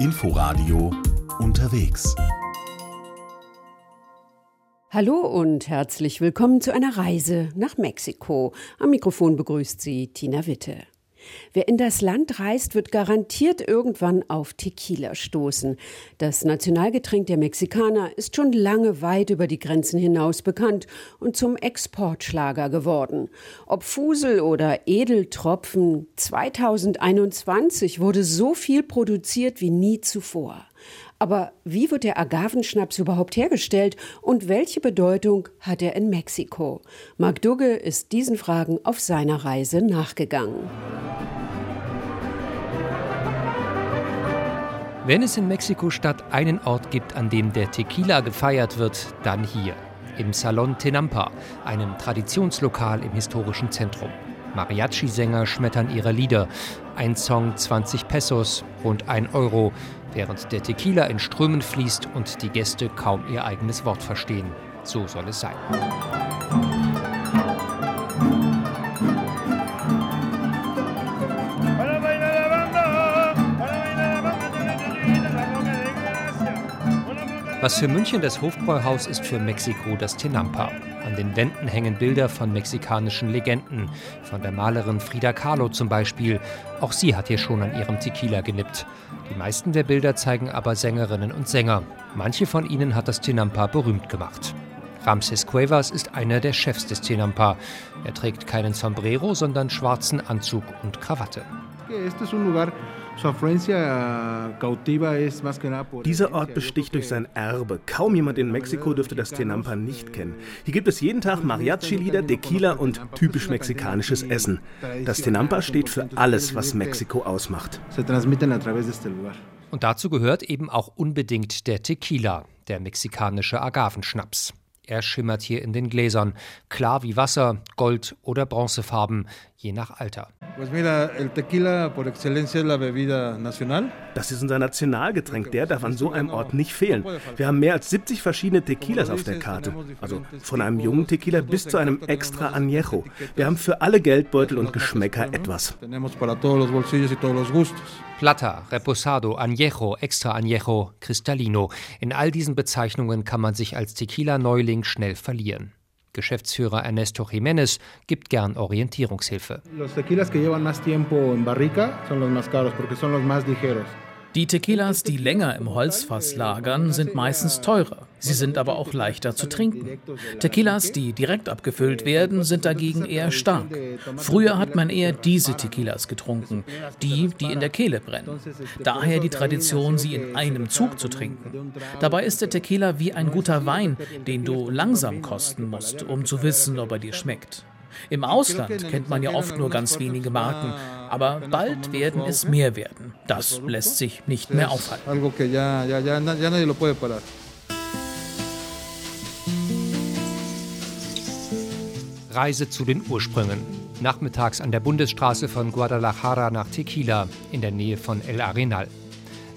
Inforadio unterwegs. Hallo und herzlich willkommen zu einer Reise nach Mexiko. Am Mikrofon begrüßt Sie Tina Witte. Wer in das Land reist, wird garantiert irgendwann auf Tequila stoßen. Das Nationalgetränk der Mexikaner ist schon lange weit über die Grenzen hinaus bekannt und zum Exportschlager geworden. Ob Fusel oder Edeltropfen, 2021 wurde so viel produziert wie nie zuvor. Aber wie wird der Agavenschnaps überhaupt hergestellt und welche Bedeutung hat er in Mexiko? Marc Dugge ist diesen Fragen auf seiner Reise nachgegangen. Wenn es in Mexiko-Stadt einen Ort gibt, an dem der Tequila gefeiert wird, dann hier, im Salon Tenampa, einem Traditionslokal im historischen Zentrum. Mariachi-Sänger schmettern ihre Lieder. Ein Song 20 Pesos, rund 1 Euro, während der Tequila in Strömen fließt und die Gäste kaum ihr eigenes Wort verstehen. So soll es sein. Was für München das Hofbräuhaus ist für Mexiko das Tenampa. Den Wänden hängen Bilder von mexikanischen Legenden, von der Malerin Frida Kahlo zum Beispiel. Auch sie hat hier schon an ihrem Tequila genippt. Die meisten der Bilder zeigen aber Sängerinnen und Sänger. Manche von ihnen hat das Tenampa berühmt gemacht. Ramses Cuevas ist einer der Chefs des Tenampa. Er trägt keinen Sombrero, sondern schwarzen Anzug und Krawatte. Este es un lugar dieser Ort besticht durch sein Erbe. Kaum jemand in Mexiko dürfte das Tenampa nicht kennen. Hier gibt es jeden Tag Mariachi-Lieder, Tequila und typisch mexikanisches Essen. Das Tenampa steht für alles, was Mexiko ausmacht. Und dazu gehört eben auch unbedingt der Tequila, der mexikanische Agavenschnaps. Er schimmert hier in den Gläsern, klar wie Wasser, Gold oder Bronzefarben, je nach Alter. Das ist unser Nationalgetränk, der darf an so einem Ort nicht fehlen. Wir haben mehr als 70 verschiedene Tequilas auf der Karte. Also von einem jungen Tequila bis zu einem extra Añejo. Wir haben für alle Geldbeutel und Geschmäcker etwas. Plata, Reposado, Añejo, Extra Añejo, Cristalino. In all diesen Bezeichnungen kann man sich als Tequila-Neuling schnell verlieren. Geschäftsführer Ernesto Jiménez gibt gern Orientierungshilfe. Die Tequilas, die länger im Holzfass lagern, sind meistens teurer. Sie sind aber auch leichter zu trinken. Tequilas, die direkt abgefüllt werden, sind dagegen eher stark. Früher hat man eher diese Tequilas getrunken, die, die in der Kehle brennen. Daher die Tradition, sie in einem Zug zu trinken. Dabei ist der Tequila wie ein guter Wein, den du langsam kosten musst, um zu wissen, ob er dir schmeckt. Im Ausland kennt man ja oft nur ganz wenige Marken, aber bald werden es mehr werden. Das lässt sich nicht mehr aufhalten. Reise zu den Ursprüngen. Nachmittags an der Bundesstraße von Guadalajara nach Tequila in der Nähe von El Arenal.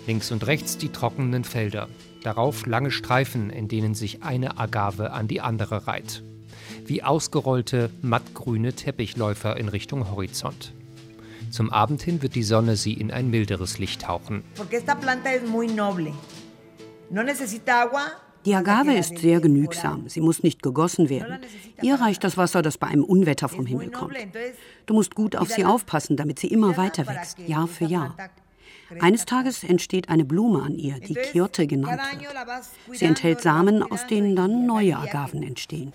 Links und rechts die trockenen Felder. Darauf lange Streifen, in denen sich eine Agave an die andere reiht wie ausgerollte, mattgrüne Teppichläufer in Richtung Horizont. Zum Abend hin wird die Sonne sie in ein milderes Licht tauchen. Die Agave ist sehr genügsam. Sie muss nicht gegossen werden. Ihr reicht das Wasser, das bei einem Unwetter vom Himmel kommt. Du musst gut auf sie aufpassen, damit sie immer weiter wächst, Jahr für Jahr. Eines Tages entsteht eine Blume an ihr, die Quiote genannt wird. Sie enthält Samen, aus denen dann neue Agaven entstehen.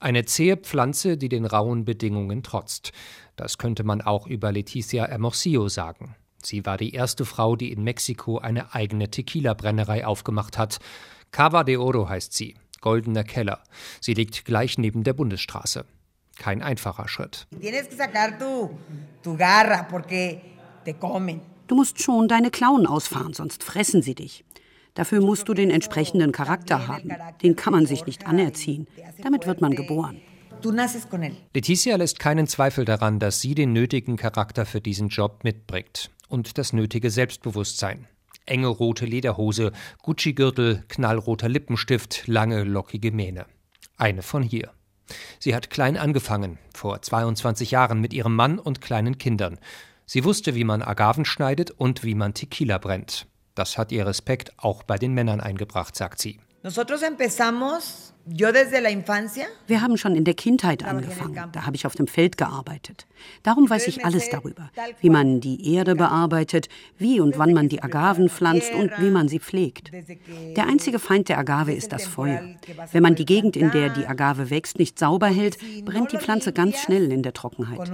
Eine zähe Pflanze, die den rauen Bedingungen trotzt. Das könnte man auch über Leticia Hermosillo sagen. Sie war die erste Frau, die in Mexiko eine eigene Tequila-Brennerei aufgemacht hat. Cava de Oro heißt sie, goldener Keller. Sie liegt gleich neben der Bundesstraße. Kein einfacher Schritt. Du musst schon deine Klauen ausfahren, sonst fressen sie dich. Dafür musst du den entsprechenden Charakter haben. Den kann man sich nicht anerziehen. Damit wird man geboren. Leticia lässt keinen Zweifel daran, dass sie den nötigen Charakter für diesen Job mitbringt und das nötige Selbstbewusstsein. Enge rote Lederhose, Gucci-Gürtel, knallroter Lippenstift, lange lockige Mähne. Eine von hier. Sie hat klein angefangen, vor 22 Jahren mit ihrem Mann und kleinen Kindern. Sie wusste, wie man Agaven schneidet und wie man Tequila brennt. Das hat ihr Respekt auch bei den Männern eingebracht, sagt sie. Nosotros empezamos wir haben schon in der Kindheit angefangen. Da habe ich auf dem Feld gearbeitet. Darum weiß ich alles darüber. Wie man die Erde bearbeitet, wie und wann man die Agaven pflanzt und wie man sie pflegt. Der einzige Feind der Agave ist das Feuer. Wenn man die Gegend, in der die Agave wächst, nicht sauber hält, brennt die Pflanze ganz schnell in der Trockenheit.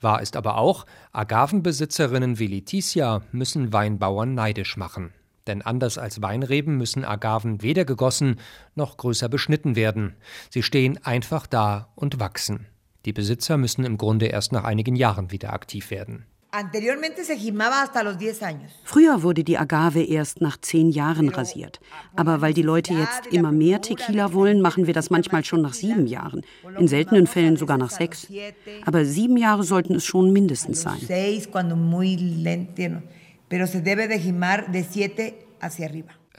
Wahr ist aber auch, Agavenbesitzerinnen wie Leticia müssen Weinbauern neidisch machen. Denn anders als Weinreben müssen Agaven weder gegossen noch größer beschnitten werden. Sie stehen einfach da und wachsen. Die Besitzer müssen im Grunde erst nach einigen Jahren wieder aktiv werden. Früher wurde die Agave erst nach zehn Jahren rasiert. Aber weil die Leute jetzt immer mehr Tequila wollen, machen wir das manchmal schon nach sieben Jahren. In seltenen Fällen sogar nach sechs. Aber sieben Jahre sollten es schon mindestens sein.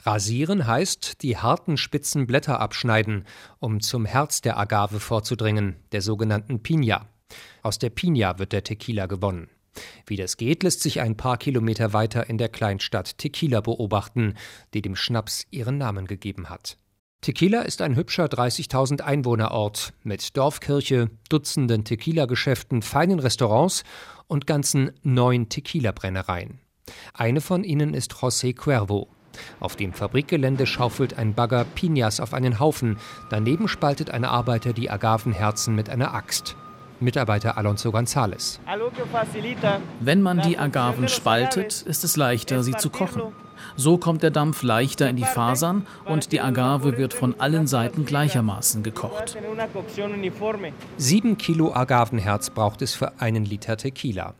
Rasieren heißt, die harten spitzen Blätter abschneiden, um zum Herz der Agave vorzudringen, der sogenannten Piña. Aus der Piña wird der Tequila gewonnen. Wie das geht, lässt sich ein paar Kilometer weiter in der Kleinstadt Tequila beobachten, die dem Schnaps ihren Namen gegeben hat. Tequila ist ein hübscher 30.000 Einwohnerort mit Dorfkirche, Dutzenden Tequila-Geschäften, feinen Restaurants und ganzen neun Tequila-Brennereien. Eine von ihnen ist José Cuervo. Auf dem Fabrikgelände schaufelt ein Bagger Piñas auf einen Haufen. Daneben spaltet ein Arbeiter die Agavenherzen mit einer Axt. Mitarbeiter Alonso González. Wenn man die Agaven spaltet, ist es leichter, sie zu kochen. So kommt der Dampf leichter in die Fasern und die Agave wird von allen Seiten gleichermaßen gekocht. Sieben Kilo Agavenherz braucht es für einen Liter Tequila.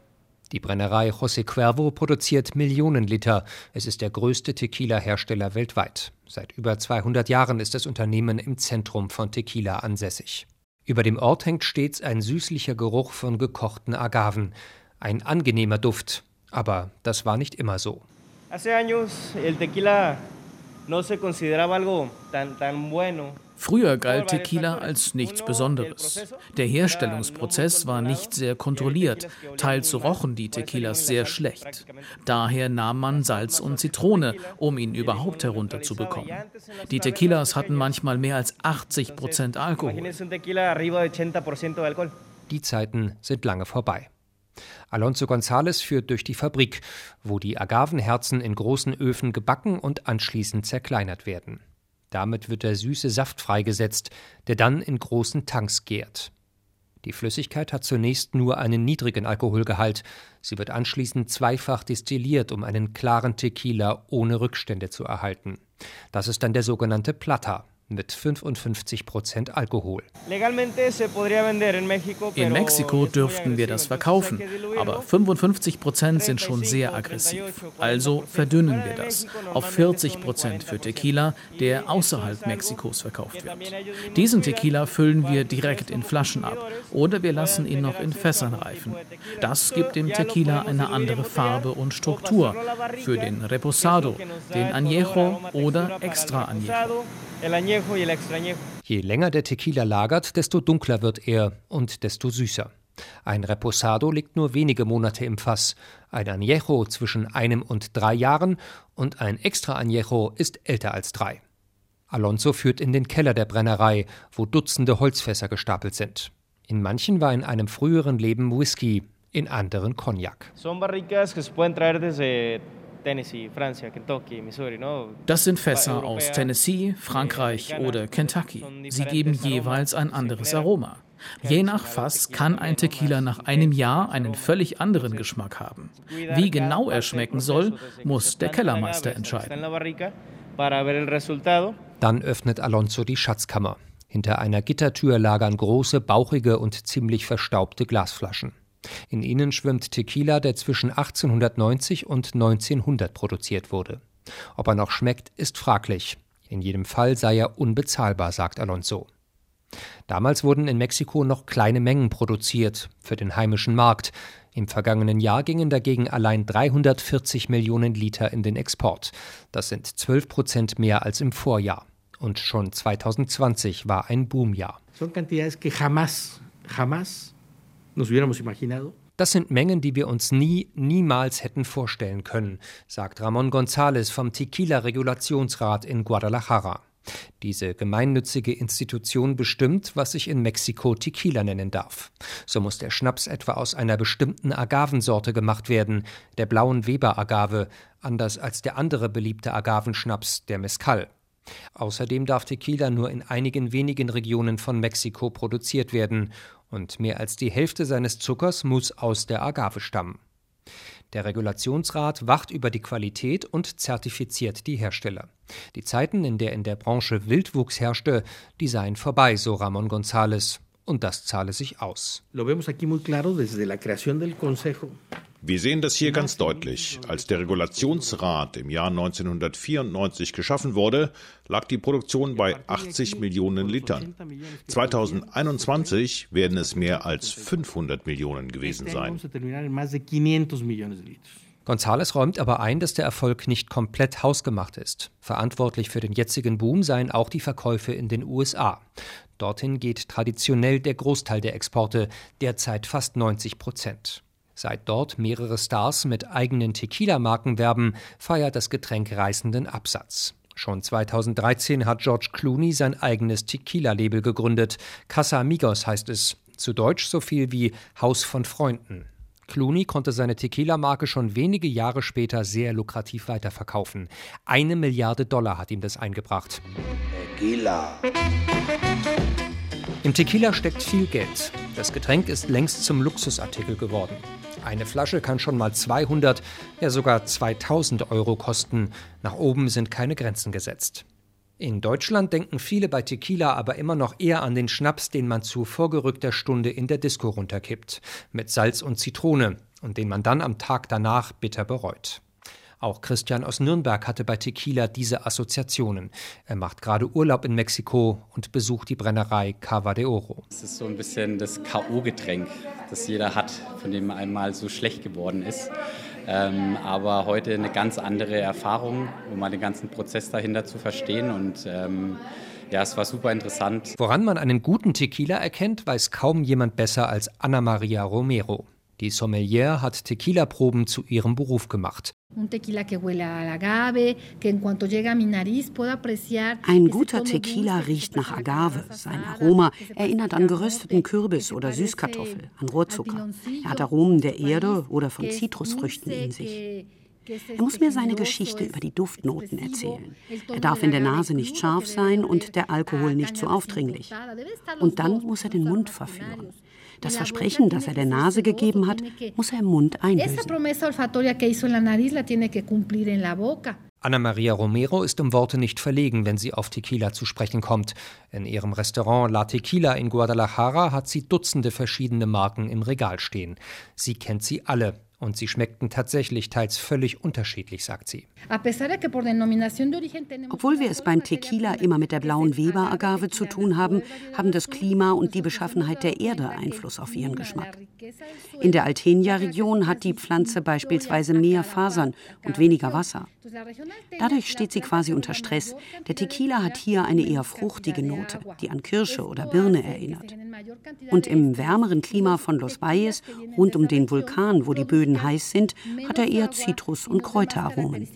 Die Brennerei José Cuervo produziert Millionen Liter. Es ist der größte Tequila-Hersteller weltweit. Seit über 200 Jahren ist das Unternehmen im Zentrum von Tequila ansässig. Über dem Ort hängt stets ein süßlicher Geruch von gekochten Agaven. Ein angenehmer Duft. Aber das war nicht immer so. Hace años el tequila no se consideraba algo tan, tan bueno. Früher galt Tequila als nichts Besonderes. Der Herstellungsprozess war nicht sehr kontrolliert, teils rochen die Tequilas sehr schlecht. Daher nahm man Salz und Zitrone, um ihn überhaupt herunterzubekommen. Die Tequilas hatten manchmal mehr als 80 Prozent Alkohol. Die Zeiten sind lange vorbei. Alonso González führt durch die Fabrik, wo die Agavenherzen in großen Öfen gebacken und anschließend zerkleinert werden. Damit wird der süße Saft freigesetzt, der dann in großen Tanks gärt. Die Flüssigkeit hat zunächst nur einen niedrigen Alkoholgehalt. Sie wird anschließend zweifach destilliert, um einen klaren Tequila ohne Rückstände zu erhalten. Das ist dann der sogenannte Plata mit 55 Prozent Alkohol. In Mexiko dürften wir das verkaufen, aber 55 Prozent sind schon sehr aggressiv. Also verdünnen wir das auf 40 Prozent für Tequila, der außerhalb Mexikos verkauft wird. Diesen Tequila füllen wir direkt in Flaschen ab oder wir lassen ihn noch in Fässern reifen. Das gibt dem Tequila eine andere Farbe und Struktur für den Reposado, den Añejo oder Extra Añejo. Je länger der Tequila lagert, desto dunkler wird er und desto süßer. Ein Reposado liegt nur wenige Monate im Fass, ein Añejo zwischen einem und drei Jahren und ein Extra Añejo ist älter als drei. Alonso führt in den Keller der Brennerei, wo Dutzende Holzfässer gestapelt sind. In manchen war in einem früheren Leben Whisky, in anderen Cognac. Son barricas que se pueden traer desde Tennessee, Francia, Kentucky, Missouri. Das sind Fässer aus Tennessee, Frankreich oder Kentucky. Sie geben jeweils ein anderes Aroma. Je nach Fass kann ein Tequila nach einem Jahr einen völlig anderen Geschmack haben. Wie genau er schmecken soll, muss der Kellermeister entscheiden. Dann öffnet Alonso die Schatzkammer. Hinter einer Gittertür lagern große, bauchige und ziemlich verstaubte Glasflaschen. In ihnen schwimmt Tequila, der zwischen 1890 und 1900 produziert wurde. Ob er noch schmeckt, ist fraglich. In jedem Fall sei er unbezahlbar, sagt Alonso. Damals wurden in Mexiko noch kleine Mengen produziert für den heimischen Markt. Im vergangenen Jahr gingen dagegen allein 340 Millionen Liter in den Export. Das sind 12 Prozent mehr als im Vorjahr. Und schon 2020 war ein Boomjahr. Son cantidades que jamás, jamás Das sind Mengen, die wir uns nie, niemals hätten vorstellen können, sagt Ramon González vom Tequila-Regulationsrat in Guadalajara. Diese gemeinnützige Institution bestimmt, was sich in Mexiko Tequila nennen darf. So muss der Schnaps etwa aus einer bestimmten Agavensorte gemacht werden, der blauen Weber-Agave, anders als der andere beliebte Agavenschnaps, der Mezcal. Außerdem darf Tequila nur in einigen wenigen Regionen von Mexiko produziert werden, und mehr als die Hälfte seines Zuckers muss aus der Agave stammen. Der Regulationsrat wacht über die Qualität und zertifiziert die Hersteller. Die Zeiten, in der in der Branche Wildwuchs herrschte, die seien vorbei, so Ramon González. Und das zahle sich aus. Wir sehen das hier ganz deutlich. Als der Regulationsrat im Jahr 1994 geschaffen wurde, lag die Produktion bei 80 Millionen Litern. 2021 werden es mehr als 500 Millionen gewesen sein. González räumt aber ein, dass der Erfolg nicht komplett hausgemacht ist. Verantwortlich für den jetzigen Boom seien auch die Verkäufe in den USA. Dorthin geht traditionell der Großteil der Exporte, derzeit fast 90 Prozent. Seit dort mehrere Stars mit eigenen Tequila-Marken werben, feiert das Getränk reißenden Absatz. Schon 2013 hat George Clooney sein eigenes Tequila-Label gegründet. Casa Amigos heißt es, zu Deutsch so viel wie Haus von Freunden. Clooney konnte seine Tequila-Marke schon wenige Jahre später sehr lukrativ weiterverkaufen. Eine Milliarde Dollar hat ihm das eingebracht. Tequila. Im Tequila steckt viel Geld. Das Getränk ist längst zum Luxusartikel geworden. Eine Flasche kann schon mal 200, ja sogar 2000 Euro kosten. Nach oben sind keine Grenzen gesetzt. In Deutschland denken viele bei Tequila aber immer noch eher an den Schnaps, den man zu vorgerückter Stunde in der Disco runterkippt, mit Salz und Zitrone und den man dann am Tag danach bitter bereut. Auch Christian aus Nürnberg hatte bei Tequila diese Assoziationen. Er macht gerade Urlaub in Mexiko und besucht die Brennerei Cava de Oro. Es ist so ein bisschen das K.O.-Getränk, das jeder hat, von dem einmal so schlecht geworden ist. Ähm, aber heute eine ganz andere Erfahrung, um mal den ganzen Prozess dahinter zu verstehen und ähm, ja, es war super interessant. Woran man einen guten Tequila erkennt, weiß kaum jemand besser als Anna Maria Romero. Die Sommelier hat Tequila-Proben zu ihrem Beruf gemacht. Ein guter Tequila riecht nach Agave. Sein Aroma erinnert an gerösteten Kürbis oder Süßkartoffel, an Rohrzucker. Er hat Aromen der Erde oder von Zitrusfrüchten in sich. Er muss mir seine Geschichte über die Duftnoten erzählen. Er darf in der Nase nicht scharf sein und der Alkohol nicht zu aufdringlich. Und dann muss er den Mund verführen. Das Versprechen, das er der Nase gegeben hat, muss er im Mund einlösen. Anna Maria Romero ist um Worte nicht verlegen, wenn sie auf Tequila zu sprechen kommt. In ihrem Restaurant La Tequila in Guadalajara hat sie Dutzende verschiedene Marken im Regal stehen. Sie kennt sie alle. Und sie schmeckten tatsächlich teils völlig unterschiedlich, sagt sie. Obwohl wir es beim Tequila immer mit der blauen Weber-Agave zu tun haben, haben das Klima und die Beschaffenheit der Erde Einfluss auf ihren Geschmack. In der Altenia-Region hat die Pflanze beispielsweise mehr Fasern und weniger Wasser. Dadurch steht sie quasi unter Stress. Der Tequila hat hier eine eher fruchtige Note, die an Kirsche oder Birne erinnert. Und im wärmeren Klima von Los Valles, rund um den Vulkan, wo die Böden heiß sind, hat er eher Zitrus- und Kräuteraromen.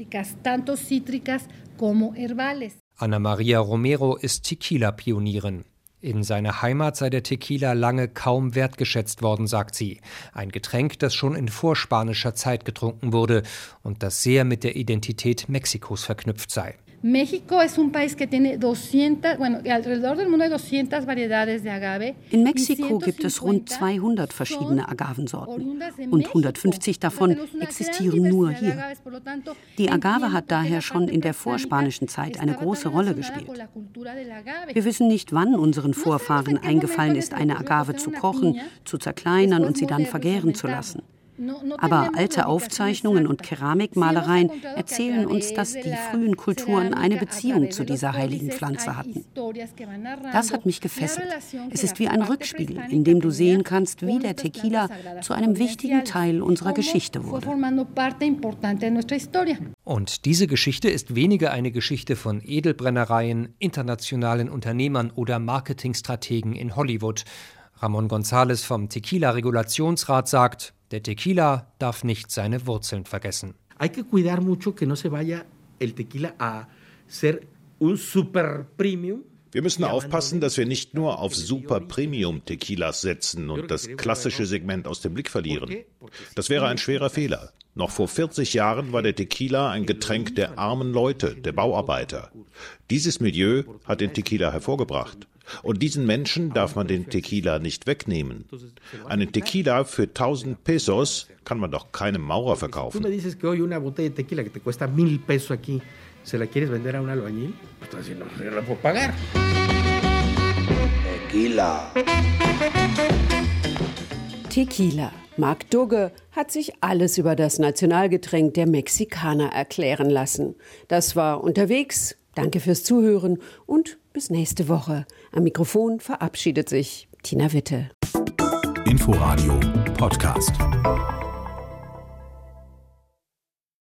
Ana Maria Romero ist Tequila-Pionierin. In seiner Heimat sei der Tequila lange kaum wertgeschätzt worden, sagt sie. Ein Getränk, das schon in vorspanischer Zeit getrunken wurde und das sehr mit der Identität Mexikos verknüpft sei. México es un país que tiene 200, bueno, alrededor del mundo hay 200 variedades de agave. In Mexiko gibt es rund 200 verschiedene Agavensorten und 150 davon existieren nur hier. Die Agave hat daher schon in der vorspanischen Zeit eine große Rolle gespielt. Wir wissen nicht, wann unseren Vorfahren eingefallen ist, eine Agave zu kochen, zu zerkleinern und sie dann vergären zu lassen. Aber alte Aufzeichnungen und Keramikmalereien erzählen uns, dass die frühen Kulturen eine Beziehung zu dieser heiligen Pflanze hatten. Das hat mich gefesselt. Es ist wie ein Rückspiegel, in dem du sehen kannst, wie der Tequila zu einem wichtigen Teil unserer Geschichte wurde. Und diese Geschichte ist weniger eine Geschichte von Edelbrennereien, internationalen Unternehmern oder Marketingstrategen in Hollywood Ramon González vom Tequila-Regulationsrat sagt, der Tequila darf nicht seine Wurzeln vergessen. Hay que cuidar mucho que no se vaya el tequila a ser un super premium wir müssen aufpassen, dass wir nicht nur auf Super Premium Tequilas setzen und das klassische Segment aus dem Blick verlieren. Das wäre ein schwerer Fehler. Noch vor 40 Jahren war der Tequila ein Getränk der armen Leute, der Bauarbeiter. Dieses Milieu hat den Tequila hervorgebracht. Und diesen Menschen darf man den Tequila nicht wegnehmen. Einen Tequila für 1000 Pesos kann man doch keinem Maurer verkaufen se la quieres vender a un albañil, entonces no, no la puedo pagar. Tequila. Tequila. Marc Dugge hat sich alles über das Nationalgetränk der Mexikaner erklären lassen. Das war unterwegs. Danke fürs Zuhören und bis nächste Woche. Am Mikrofon verabschiedet sich Tina Witte. Inforadio Podcast.